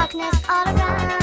darkness all around.